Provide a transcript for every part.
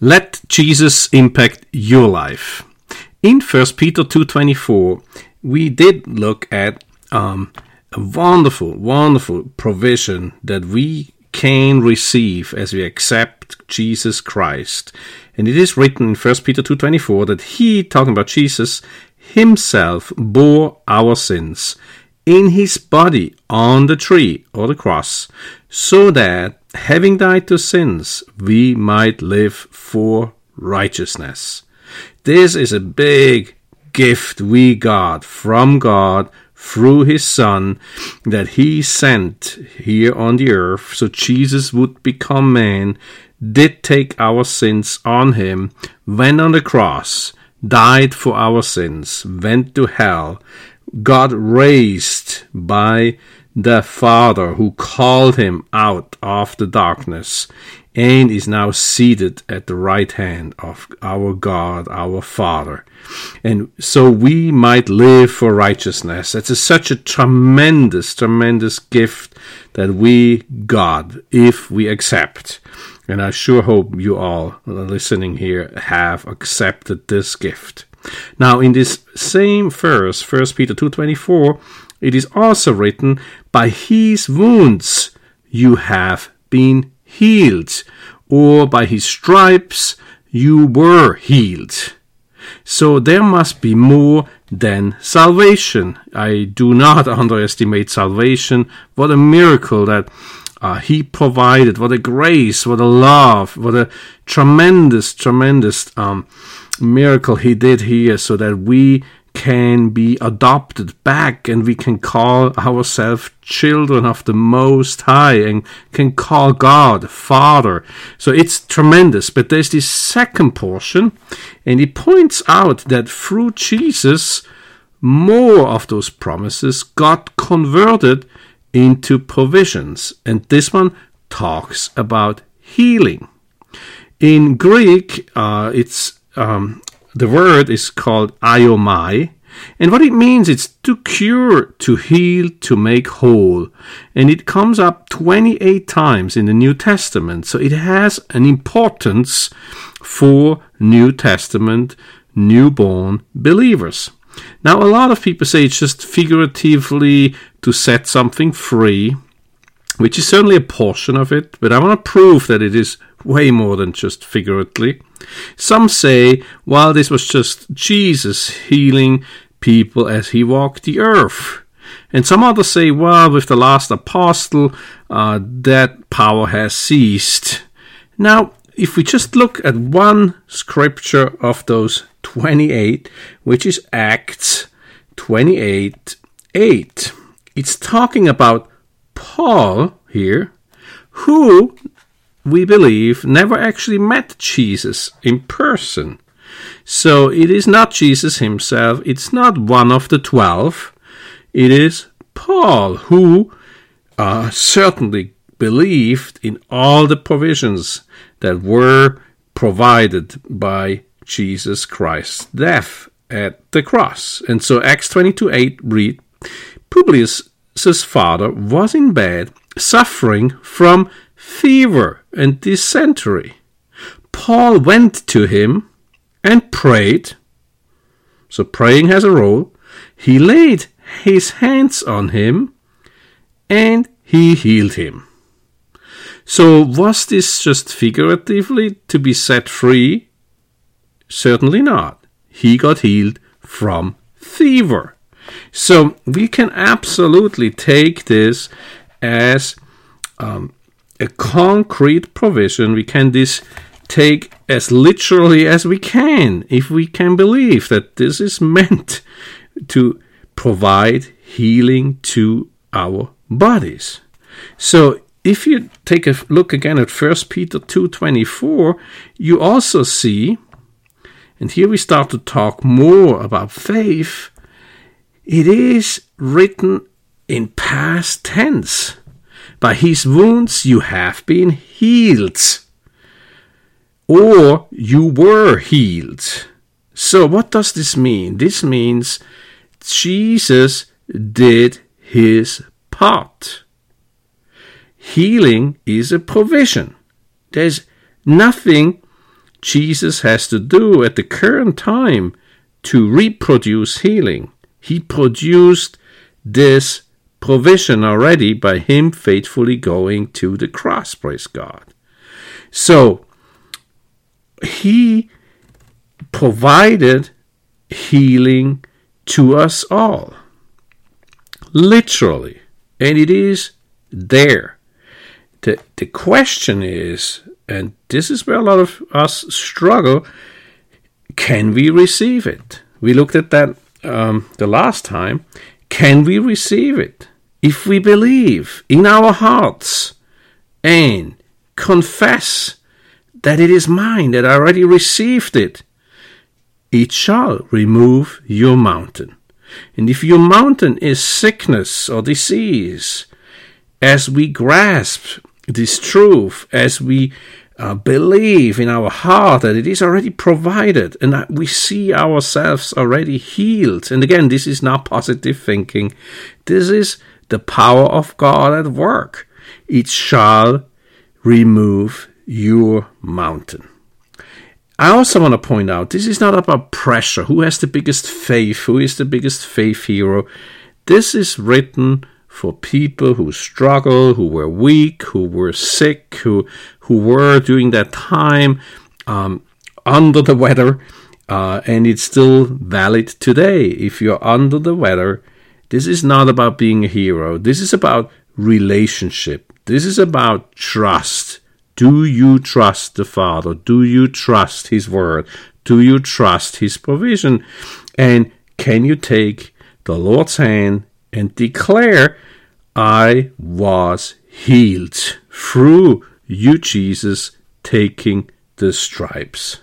Let Jesus impact your life. In 1 Peter 2:24, we did look at um, a wonderful, wonderful provision that we can receive as we accept Jesus Christ. And it is written in 1 Peter 2:24 that he talking about Jesus himself bore our sins in his body on the tree or the cross so that having died to sins we might live for righteousness. This is a big gift we got from God through his son that he sent here on the earth so Jesus would become man, did take our sins on him, went on the cross, died for our sins, went to hell, got raised by the Father who called him out of the darkness and is now seated at the right hand of our God, our Father. And so we might live for righteousness. It's a, such a tremendous, tremendous gift that we got if we accept. And I sure hope you all listening here have accepted this gift. Now, in this same verse, 1 Peter 2.24, it is also written, By his wounds you have been healed, or by his stripes you were healed. So there must be more than salvation. I do not underestimate salvation. What a miracle that uh, he provided. What a grace, what a love, what a tremendous, tremendous um, miracle he did here so that we can be adopted back and we can call ourselves children of the Most High and can call God Father. So it's tremendous. But there's this second portion, and he points out that through Jesus, more of those promises got converted into provisions. And this one talks about healing. In Greek, uh, it's um, the word is called iaomai, and what it means is to cure, to heal, to make whole. And it comes up 28 times in the New Testament, so it has an importance for New Testament newborn believers. Now, a lot of people say it's just figuratively to set something free, which is certainly a portion of it, but I want to prove that it is way more than just figuratively. Some say, well, this was just Jesus healing people as he walked the earth. And some others say, well, with the last apostle, uh, that power has ceased. Now, if we just look at one scripture of those 28, which is Acts 28 8, it's talking about Paul here, who we believe, never actually met Jesus in person. So it is not Jesus himself, it's not one of the twelve, it is Paul who uh, certainly believed in all the provisions that were provided by Jesus Christ's death at the cross. And so Acts 22 8 read Publius' father was in bed suffering from fever and dysentery. Paul went to him and prayed. So praying has a role. He laid his hands on him and he healed him. So was this just figuratively to be set free? Certainly not. He got healed from fever. So we can absolutely take this as um, a concrete provision. We can this take as literally as we can if we can believe that this is meant to provide healing to our bodies. So if you take a look again at 1 Peter 2:24, you also see and here we start to talk more about faith. It is written in past tense. By his wounds you have been healed. Or you were healed. So, what does this mean? This means Jesus did his part. Healing is a provision. There's nothing Jesus has to do at the current time to reproduce healing. He produced this provision already by him faithfully going to the cross, praise God. So, he provided healing to us all. Literally. And it is there. The, the question is, and this is where a lot of us struggle, can we receive it? We looked at that um, the last time. Can we receive it? If we believe in our hearts and confess that it is mine, that I already received it, it shall remove your mountain. And if your mountain is sickness or disease, as we grasp this truth, as we uh, believe in our heart that it is already provided and that we see ourselves already healed. And again, this is not positive thinking. This is the power of God at work. It shall remove your mountain. I also want to point out this is not about pressure. Who has the biggest faith? Who is the biggest faith hero? This is written for people who struggle, who were weak, who were sick, who who were during that time um, under the weather, uh, and it's still valid today. If you're under the weather, this is not about being a hero. This is about relationship. This is about trust. Do you trust the Father? Do you trust His Word? Do you trust His provision? And can you take the Lord's hand and declare, I was healed through you, Jesus, taking the stripes?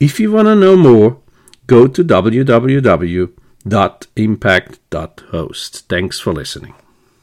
If you want to know more, go to www.impact.host. Thanks for listening.